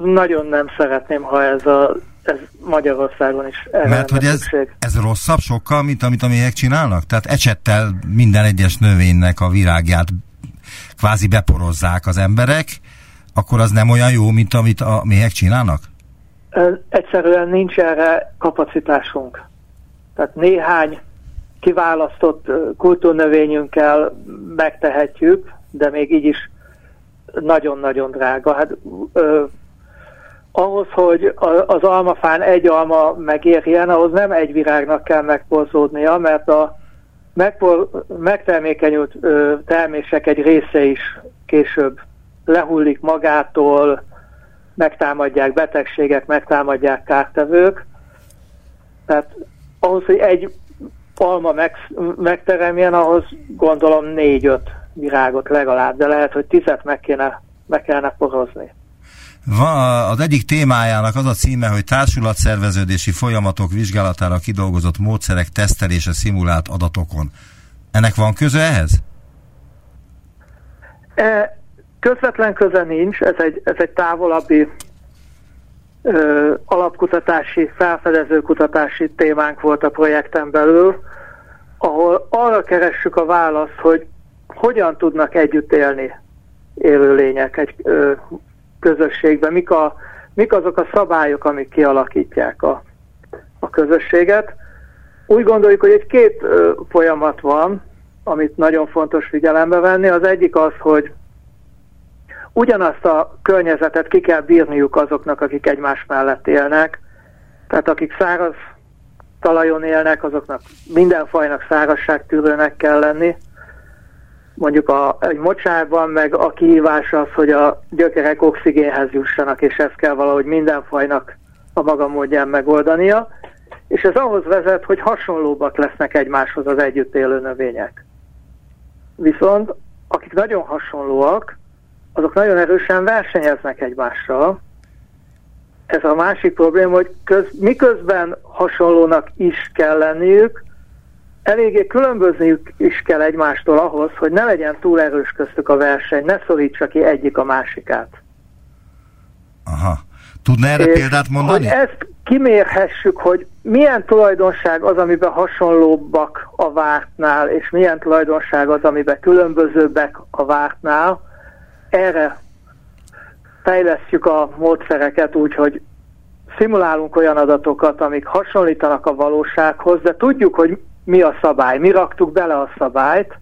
nagyon nem szeretném, ha ez, a, ez Magyarországon is Mert hogy ez, szükség. ez rosszabb sokkal, mint amit a méhek csinálnak? Tehát ecsettel minden egyes növénynek a virágját kvázi beporozzák az emberek, akkor az nem olyan jó, mint amit a méhek csinálnak? Egyszerűen nincs erre kapacitásunk. Tehát néhány kiválasztott kultúrnövényünkkel megtehetjük, de még így is nagyon-nagyon drága. Hát ö, ahhoz, hogy az almafán egy alma megérjen, ahhoz nem egy virágnak kell megporzódnia, mert a megpor, megtermékenyült ö, termések egy része is később lehullik magától, megtámadják betegségek, megtámadják kártevők. Tehát ahhoz, hogy egy alma meg, megteremjen, ahhoz gondolom négy-öt virágot legalább, de lehet, hogy tizet meg kéne, meg kellene porozni. Van, az egyik témájának az a címe, hogy társulatszerveződési folyamatok vizsgálatára kidolgozott módszerek tesztelése szimulált adatokon. Ennek van köze ehhez? E, közvetlen köze nincs, ez egy, ez egy távolabbi ö, alapkutatási, felfedező kutatási témánk volt a projekten belül, ahol arra keressük a választ, hogy hogyan tudnak együtt élni élőlények egy ö, közösségben, mik, a, mik azok a szabályok, amik kialakítják a, a közösséget. Úgy gondoljuk, hogy egy két ö, folyamat van, amit nagyon fontos figyelembe venni. Az egyik az, hogy ugyanazt a környezetet ki kell bírniuk azoknak, akik egymás mellett élnek. Tehát akik száraz talajon élnek, azoknak minden fajnak szárazságtűrőnek kell lenni. Mondjuk a, egy mocsárban meg a kihívás az, hogy a gyökerek oxigénhez jussanak, és ezt kell valahogy minden fajnak a maga módján megoldania. És ez ahhoz vezet, hogy hasonlóbbak lesznek egymáshoz az együtt élő növények. Viszont akik nagyon hasonlóak, azok nagyon erősen versenyeznek egymással. Ez a másik probléma, hogy köz, miközben hasonlónak is kell lenniük, eléggé különbözniük is kell egymástól ahhoz, hogy ne legyen túl erős köztük a verseny, ne szorítsa ki egyik a másikát. Aha. Tudna erre és példát mondani? Hogy ezt kimérhessük, hogy milyen tulajdonság az, amiben hasonlóbbak a vártnál, és milyen tulajdonság az, amiben különbözőbbek a vártnál, erre fejlesztjük a módszereket úgy, hogy szimulálunk olyan adatokat, amik hasonlítanak a valósághoz, de tudjuk, hogy mi a szabály, mi raktuk bele a szabályt,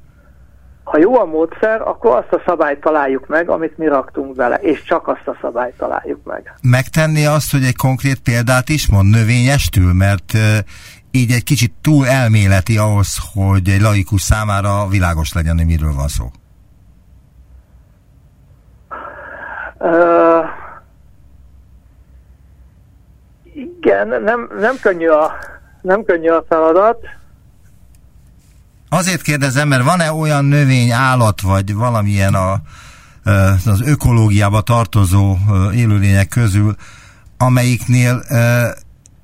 ha jó a módszer, akkor azt a szabályt találjuk meg, amit mi raktunk bele, és csak azt a szabályt találjuk meg. Megtenni azt, hogy egy konkrét példát is mond növényestül, mert így egy kicsit túl elméleti ahhoz, hogy egy laikus számára világos legyen, hogy miről van szó. Uh, igen, nem, nem, könnyű a, nem könnyű a feladat. Azért kérdezem, mert van-e olyan növény, állat, vagy valamilyen a, az ökológiába tartozó élőlények közül, amelyiknél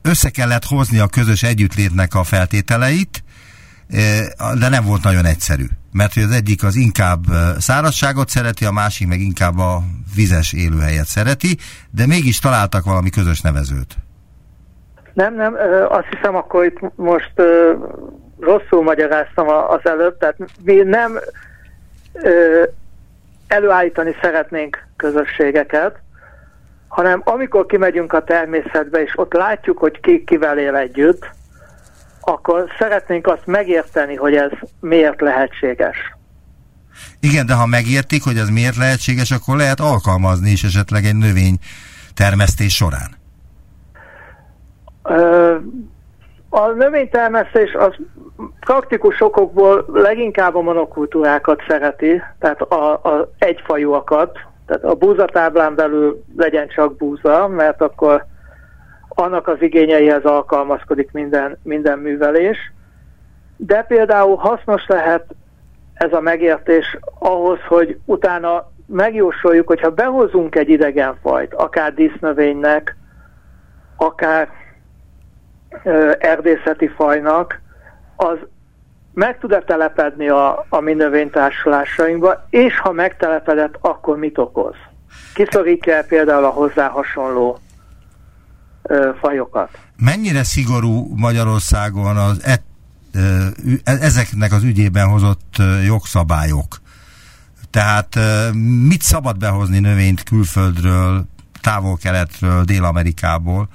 össze kellett hozni a közös együttlétnek a feltételeit, de nem volt nagyon egyszerű. Mert hogy az egyik az inkább szárazságot szereti, a másik meg inkább a vizes élőhelyet szereti, de mégis találtak valami közös nevezőt. Nem, nem, azt hiszem akkor itt most rosszul magyaráztam az előbb, tehát mi nem előállítani szeretnénk közösségeket, hanem amikor kimegyünk a természetbe, és ott látjuk, hogy ki kivel él együtt, akkor szeretnénk azt megérteni, hogy ez miért lehetséges. Igen, de ha megértik, hogy ez miért lehetséges, akkor lehet alkalmazni is esetleg egy növény termesztés során. Ö, a növénytermesztés az praktikus okokból leginkább a monokultúrákat szereti, tehát a, a egyfajúakat, tehát a búzatáblán belül legyen csak búza, mert akkor annak az igényeihez alkalmazkodik minden, minden művelés, de például hasznos lehet ez a megértés ahhoz, hogy utána megjósoljuk, hogyha behozunk egy idegen fajt, akár dísznövénynek, akár erdészeti fajnak, az meg tud-e telepedni a, a mi növénytársulásainkba, és ha megtelepedett, akkor mit okoz? Kiszorítja például a hozzá hasonló ö, fajokat. Mennyire szigorú Magyarországon az et, ö, ezeknek az ügyében hozott jogszabályok? Tehát mit szabad behozni növényt külföldről, távol-keletről, Dél-Amerikából,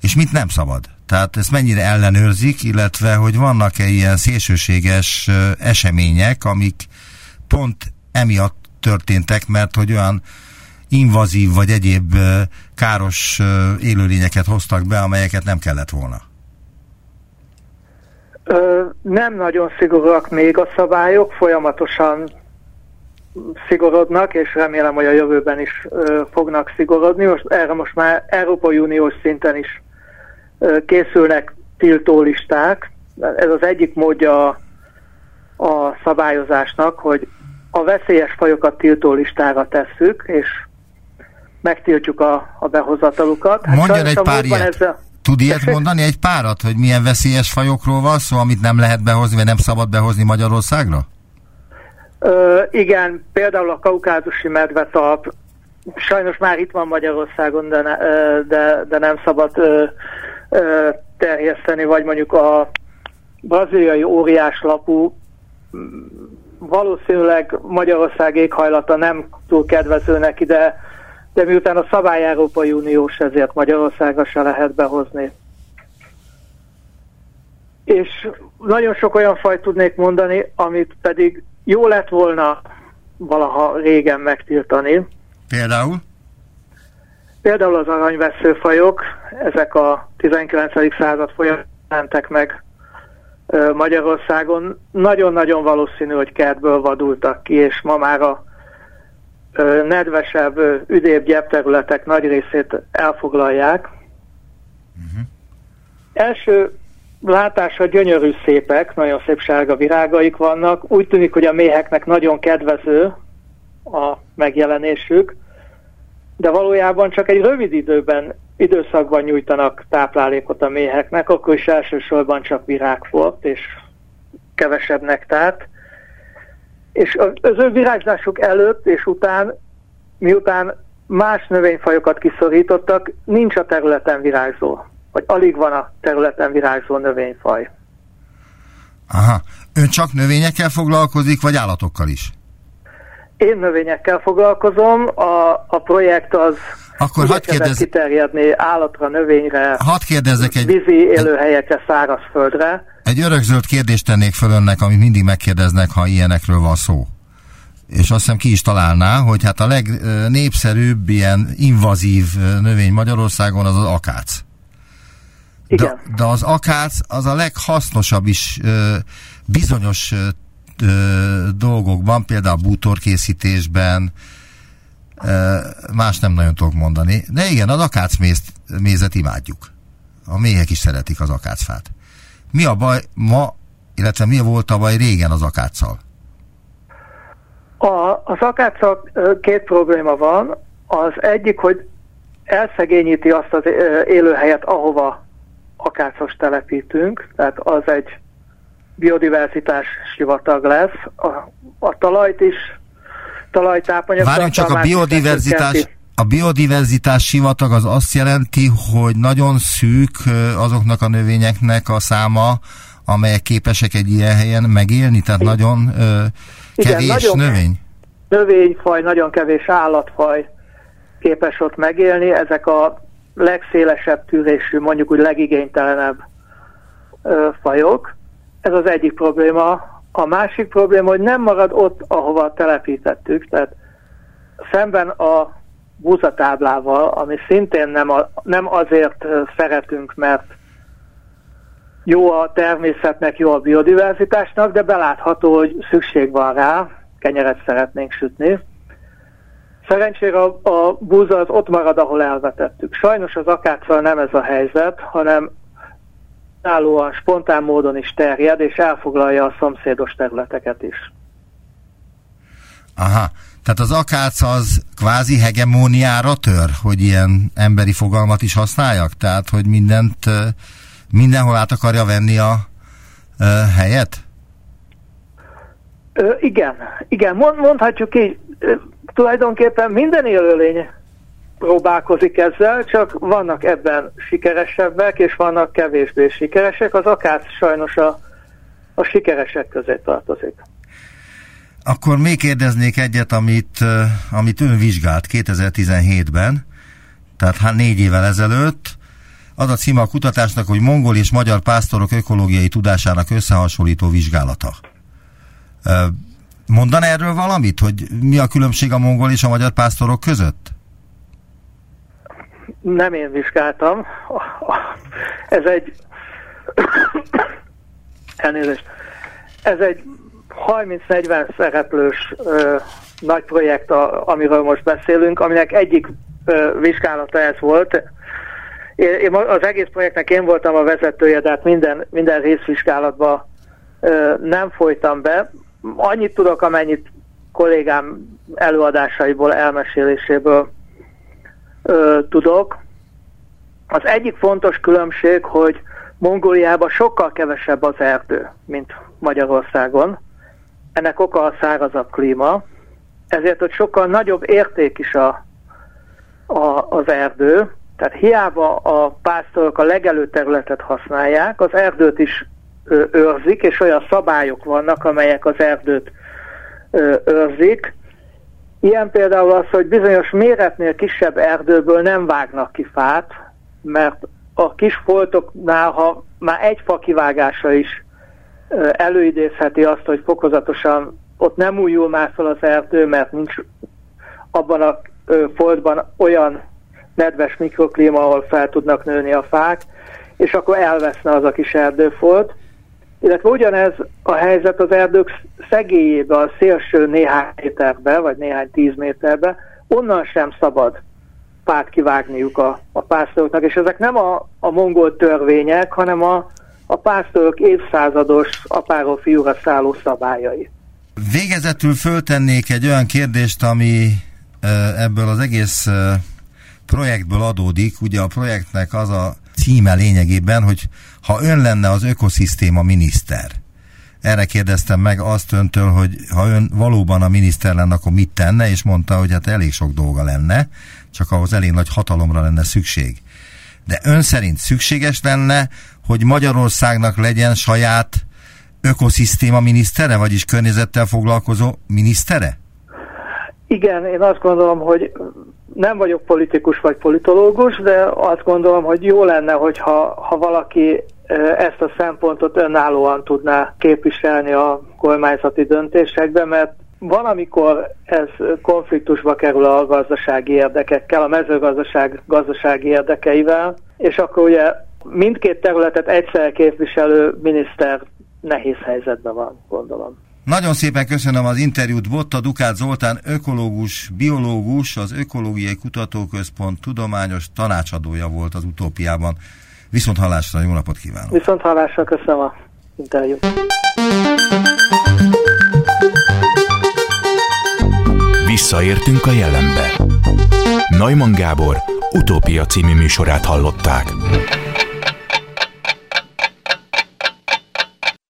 és mit nem szabad? Tehát ezt mennyire ellenőrzik, illetve hogy vannak-e ilyen szélsőséges események, amik pont emiatt történtek, mert hogy olyan invazív vagy egyéb káros élőlényeket hoztak be, amelyeket nem kellett volna? Ö, nem nagyon szigorúak még a szabályok, folyamatosan szigorodnak, és remélem, hogy a jövőben is ö, fognak szigorodni. Most erre most már Európai Uniós szinten is készülnek tiltólisták. Ez az egyik módja a, szabályozásnak, hogy a veszélyes fajokat tiltólistára tesszük, és megtiltjuk a, a behozatalukat. Hát Mondjon egy pár ilyet. a... Tud ilyet mondani, egy párat, hogy milyen veszélyes fajokról van szó, amit nem lehet behozni, vagy nem szabad behozni Magyarországra? Ö, igen, például a kaukázusi medvetalp, sajnos már itt van Magyarországon, de, ne, de, de nem szabad ö, terjeszteni, vagy mondjuk a braziliai óriáslapú valószínűleg Magyarország éghajlata nem túl kedvező neki, de, de miután a szabály Európai Uniós, ezért Magyarországra se lehet behozni. És nagyon sok olyan fajt tudnék mondani, amit pedig jó lett volna valaha régen megtiltani. Például? Például az aranyveszőfajok, ezek a 19. század folyamán meg Magyarországon. Nagyon-nagyon valószínű, hogy kertből vadultak ki, és ma már a nedvesebb, üdébb gyepterületek nagy részét elfoglalják. Uh-huh. Első látásra gyönyörű szépek, nagyon szép sárga virágaik vannak. Úgy tűnik, hogy a méheknek nagyon kedvező a megjelenésük, de valójában csak egy rövid időben, időszakban nyújtanak táplálékot a méheknek, akkor is elsősorban csak virágfort és kevesebb nektárt. És az ő virágzásuk előtt és után, miután más növényfajokat kiszorítottak, nincs a területen virágzó, vagy alig van a területen virágzó növényfaj. Aha. Ön csak növényekkel foglalkozik, vagy állatokkal is? Én növényekkel foglalkozom, a, a projekt az akkor hadd kérdez... kiterjedni állatra, növényre, hadd kérdezzek egy... vízi élőhelyekre, szárazföldre. Egy örökzöld kérdést tennék föl önnek, amit mindig megkérdeznek, ha ilyenekről van szó. És azt hiszem ki is találná, hogy hát a legnépszerűbb ilyen invazív növény Magyarországon az az akác. Igen. De, de az akác az a leghasznosabb is bizonyos dolgokban, például bútorkészítésben, más nem nagyon tudok mondani. De igen, az akácmézet imádjuk. A méhek is szeretik az akácfát. Mi a baj ma, illetve mi volt a baj régen az akáccal? A, az akáccal két probléma van. Az egyik, hogy elszegényíti azt az élőhelyet, ahova akácos telepítünk, tehát az egy biodiverzitás sivatag lesz. A, a talajt is, talajtápanyag... Várjunk csak, a biodiverzitás, a biodiverzitás sivatag az azt jelenti, hogy nagyon szűk azoknak a növényeknek a száma, amelyek képesek egy ilyen helyen megélni, tehát Igen. nagyon ö, kevés Igen, nagyon növény? Növényfaj, nagyon kevés állatfaj képes ott megélni, ezek a legszélesebb tűrésű, mondjuk úgy legigénytelenebb ö, fajok. Ez az egyik probléma. A másik probléma, hogy nem marad ott, ahova telepítettük, tehát szemben a búzatáblával, ami szintén nem, a, nem azért szeretünk, mert jó a természetnek, jó a biodiverzitásnak, de belátható, hogy szükség van rá, kenyeret szeretnénk sütni. Szerencsére a, a búza az ott marad, ahol elvetettük. Sajnos az akáccal nem ez a helyzet, hanem állóan, spontán módon is terjed, és elfoglalja a szomszédos területeket is. Aha, tehát az akác az kvázi hegemóniára tör, hogy ilyen emberi fogalmat is használjak? Tehát, hogy mindent, mindenhol át akarja venni a, a helyet? Ö, igen, igen, mond, mondhatjuk így, tulajdonképpen minden élőlény próbálkozik ezzel, csak vannak ebben sikeresebbek, és vannak kevésbé sikeresek. Az akár sajnos a, a sikeresek közé tartozik. Akkor még kérdeznék egyet, amit, amit ön vizsgált 2017-ben, tehát hát négy évvel ezelőtt. Az a címe a kutatásnak, hogy mongol és magyar pásztorok ökológiai tudásának összehasonlító vizsgálata. Mondan erről valamit, hogy mi a különbség a mongol és a magyar pásztorok között? Nem én vizsgáltam. Ez egy... Elnézést. Ez egy 30-40 szereplős ö, nagy projekt, a, amiről most beszélünk, aminek egyik ö, vizsgálata ez volt. Én, én az egész projektnek én voltam a vezetője, de hát minden, minden részvizsgálatba ö, nem folytam be. Annyit tudok, amennyit kollégám előadásaiból, elmeséléséből ö, tudok. Az egyik fontos különbség, hogy Mongóliában sokkal kevesebb az erdő, mint Magyarországon. Ennek oka a szárazabb klíma, ezért hogy sokkal nagyobb érték is a, a, az erdő, tehát hiába a pásztorok a legelő területet használják, az erdőt is őrzik, és olyan szabályok vannak, amelyek az erdőt őrzik. Ilyen például az, hogy bizonyos méretnél kisebb erdőből nem vágnak ki fát, mert a kis foltoknál, ha már egy fa kivágása is előidézheti azt, hogy fokozatosan ott nem újul már fel az erdő, mert nincs abban a foltban olyan nedves mikroklíma, ahol fel tudnak nőni a fák, és akkor elveszne az a kis erdőfolt. Illetve ugyanez a helyzet az erdők szegélyébe, a szélső néhány méterbe, vagy néhány tíz méterbe, onnan sem szabad fát kivágniuk a, a pásztoroknak, és ezek nem a, a mongol törvények, hanem a, a pásztorok évszázados apáról fiúra szálló szabályai. Végezetül föltennék egy olyan kérdést, ami ebből az egész projektből adódik. Ugye a projektnek az a címe lényegében, hogy ha ön lenne az ökoszisztéma miniszter, erre kérdeztem meg azt öntől, hogy ha ön valóban a miniszter lenne, akkor mit tenne, és mondta, hogy hát elég sok dolga lenne, csak ahhoz elég nagy hatalomra lenne szükség. De ön szerint szükséges lenne, hogy Magyarországnak legyen saját ökoszisztéma minisztere, vagyis környezettel foglalkozó minisztere? Igen, én azt gondolom, hogy nem vagyok politikus vagy politológus, de azt gondolom, hogy jó lenne, hogyha ha valaki ezt a szempontot önállóan tudná képviselni a kormányzati döntésekben, mert van, amikor ez konfliktusba kerül a gazdasági érdekekkel, a mezőgazdaság gazdasági érdekeivel, és akkor ugye mindkét területet egyszer képviselő miniszter nehéz helyzetben van, gondolom. Nagyon szépen köszönöm az interjút. Botta Dukát Zoltán, ökológus, biológus, az Ökológiai Kutatóközpont tudományos tanácsadója volt az utópiában. Viszont hallásra, jó napot kívánok! Viszont hallásra, köszönöm a interjút. Visszaértünk a jelenbe. Neumann Gábor utópia című műsorát hallották.